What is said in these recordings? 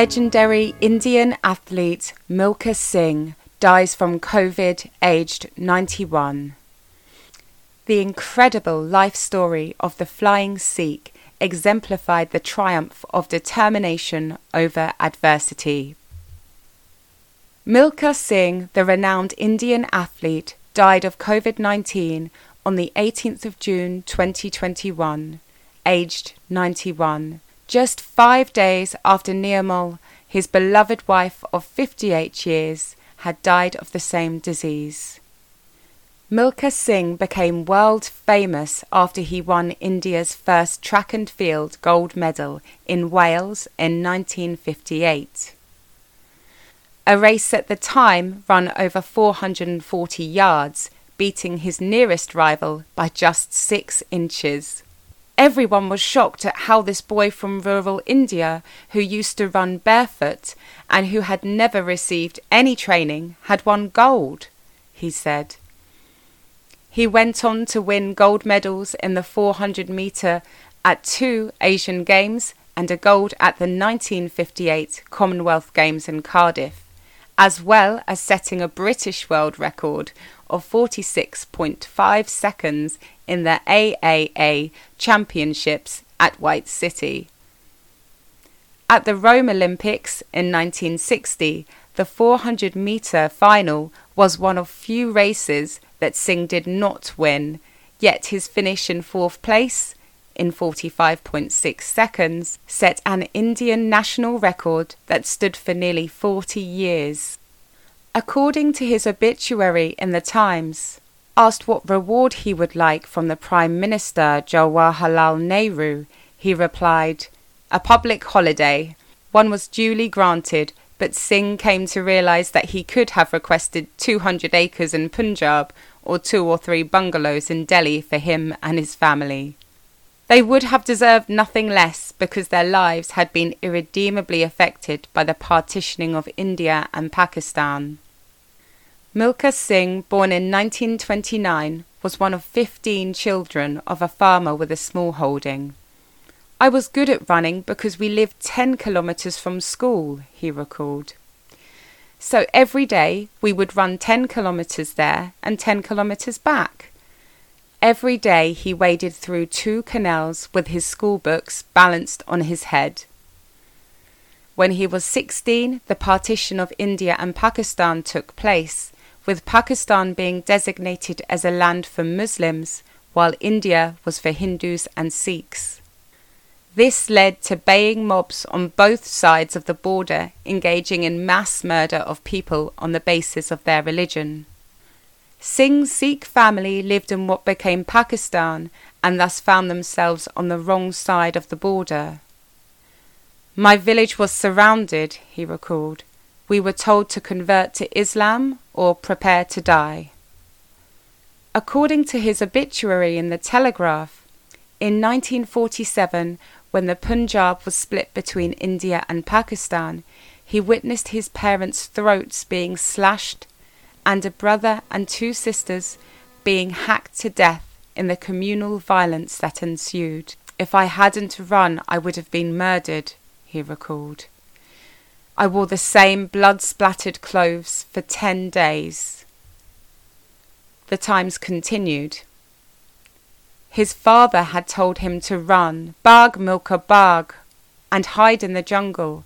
Legendary Indian athlete Milkha Singh dies from COVID aged 91. The incredible life story of the flying Sikh exemplified the triumph of determination over adversity. Milkha Singh, the renowned Indian athlete, died of COVID 19 on the 18th of June 2021, aged 91 just five days after Nirmal, his beloved wife of 58 years, had died of the same disease. Milkha Singh became world famous after he won India's first track and field gold medal in Wales in 1958. A race at the time run over 440 yards, beating his nearest rival by just six inches. Everyone was shocked at how this boy from rural India, who used to run barefoot and who had never received any training, had won gold, he said. He went on to win gold medals in the 400 metre at two Asian Games and a gold at the 1958 Commonwealth Games in Cardiff, as well as setting a British world record of 46.5 seconds in the AAA Championships at White City. At the Rome Olympics in 1960, the 400 metre final was one of few races that Singh did not win, yet his finish in fourth place, in 45.6 seconds, set an Indian national record that stood for nearly 40 years. According to his obituary in the Times, asked what reward he would like from the Prime Minister Jawaharlal Nehru, he replied, A public holiday. One was duly granted, but Singh came to realize that he could have requested 200 acres in Punjab or two or three bungalows in Delhi for him and his family. They would have deserved nothing less because their lives had been irredeemably affected by the partitioning of India and Pakistan. Milkha Singh, born in 1929, was one of 15 children of a farmer with a small holding. I was good at running because we lived 10 kilometres from school, he recalled. So every day we would run 10 kilometres there and 10 kilometres back. Every day he waded through two canals with his school books balanced on his head. When he was 16, the partition of India and Pakistan took place, with Pakistan being designated as a land for Muslims, while India was for Hindus and Sikhs. This led to baying mobs on both sides of the border engaging in mass murder of people on the basis of their religion. Singh's Sikh family lived in what became Pakistan and thus found themselves on the wrong side of the border. My village was surrounded, he recalled. We were told to convert to Islam or prepare to die. According to his obituary in the Telegraph, in 1947, when the Punjab was split between India and Pakistan, he witnessed his parents' throats being slashed and a brother and two sisters being hacked to death in the communal violence that ensued. If I hadn't run, I would have been murdered, he recalled. I wore the same blood splattered clothes for ten days. The times continued. His father had told him to run, Bhaag Milkha Bhaag, and hide in the jungle,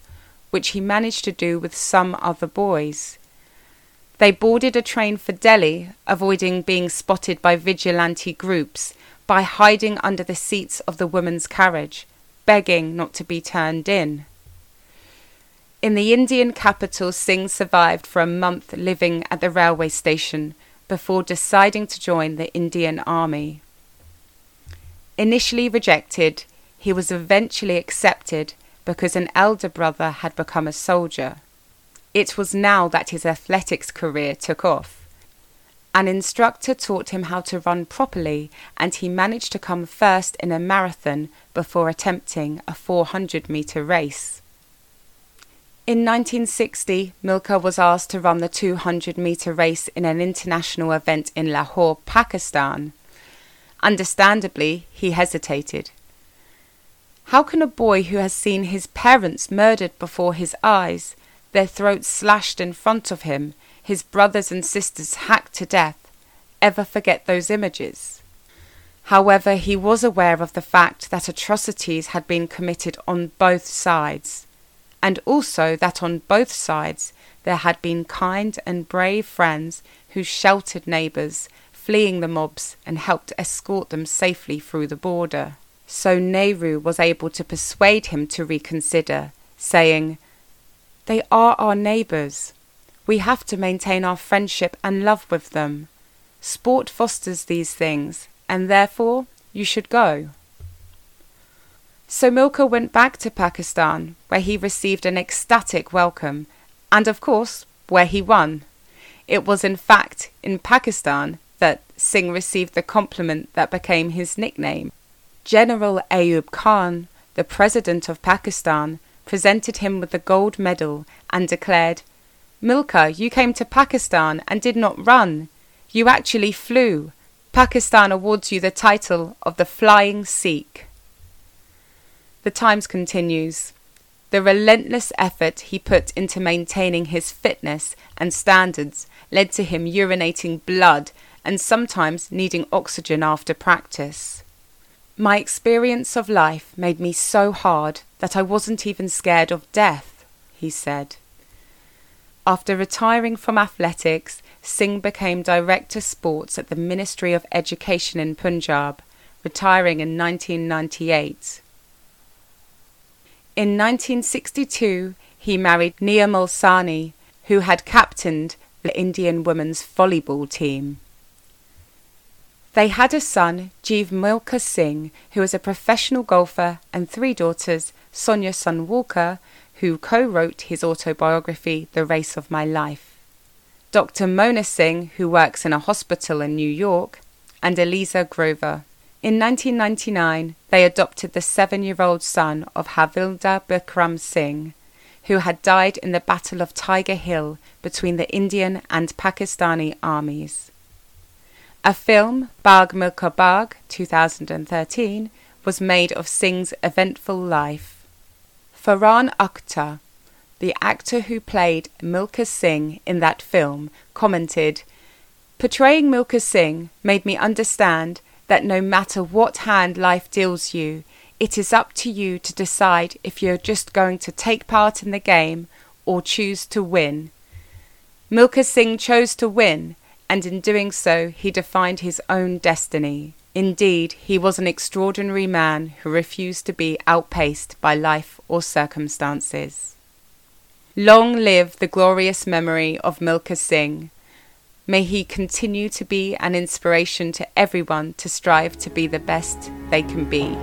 which he managed to do with some other boys. They boarded a train for Delhi, avoiding being spotted by vigilante groups by hiding under the seats of the woman's carriage, begging not to be turned in. In the Indian capital, Singh survived for a month living at the railway station before deciding to join the Indian Army. Initially rejected, he was eventually accepted because an elder brother had become a soldier. It was now that his athletics career took off. An instructor taught him how to run properly, and he managed to come first in a marathon before attempting a 400 metre race. In 1960, Milkha was asked to run the 200 metre race in an international event in Lahore, Pakistan. Understandably, he hesitated. How can a boy who has seen his parents murdered before his eyes, their throats slashed in front of him, his brothers and sisters hacked to death, ever forget those images? However, he was aware of the fact that atrocities had been committed on both sides, and also that on both sides there had been kind and brave friends who sheltered neighbours, fleeing the mobs and helped escort them safely through the border. So Nehru was able to persuade him to reconsider, saying, They are our neighbours. We have to maintain our friendship and love with them. Sport fosters these things, and therefore you should go. So Milkha went back to Pakistan, where he received an ecstatic welcome, and of course, where he won. It was in fact in Pakistan that Singh received the compliment that became his nickname. General Ayub Khan, the President of Pakistan, presented him with the gold medal and declared, Milkha, you came to Pakistan and did not run. You actually flew. Pakistan awards you the title of the Flying Sikh. The Times continues. The relentless effort he put into maintaining his fitness and standards led to him urinating blood and sometimes needing oxygen after practice. My experience of life made me so hard that I wasn't even scared of death, he said. After retiring from athletics, Singh became Director Sports at the Ministry of Education in Punjab, retiring in 1998. In 1962, he married Nirmal Saini, who had captained the Indian women's volleyball team. They had a son, Jeev Milkha Singh, who is a professional golfer, and three daughters, Sonia Sanwalka, who co wrote his autobiography, The Race of My Life, Dr. Mona Singh, who works in a hospital in New York, and Aleeza Grover. In 1999, they adopted the seven year old son of Havildar Bikram Singh, who had died in the Battle of Tiger Hill between the Indian and Pakistani armies. A film, Bhaag Milkha Bhaag 2013, was made of Singh's eventful life. Farhan Akhtar, the actor who played Milkha Singh in that film, commented, Portraying Milkha Singh made me understand that no matter what hand life deals you, it is up to you to decide if you're just going to take part in the game or choose to win. Milkha Singh chose to win, and in doing so, he defined his own destiny. Indeed, he was an extraordinary man who refused to be outpaced by life or circumstances. Long live the glorious memory of Milkha Singh. May he continue to be an inspiration to everyone to strive to be the best they can be.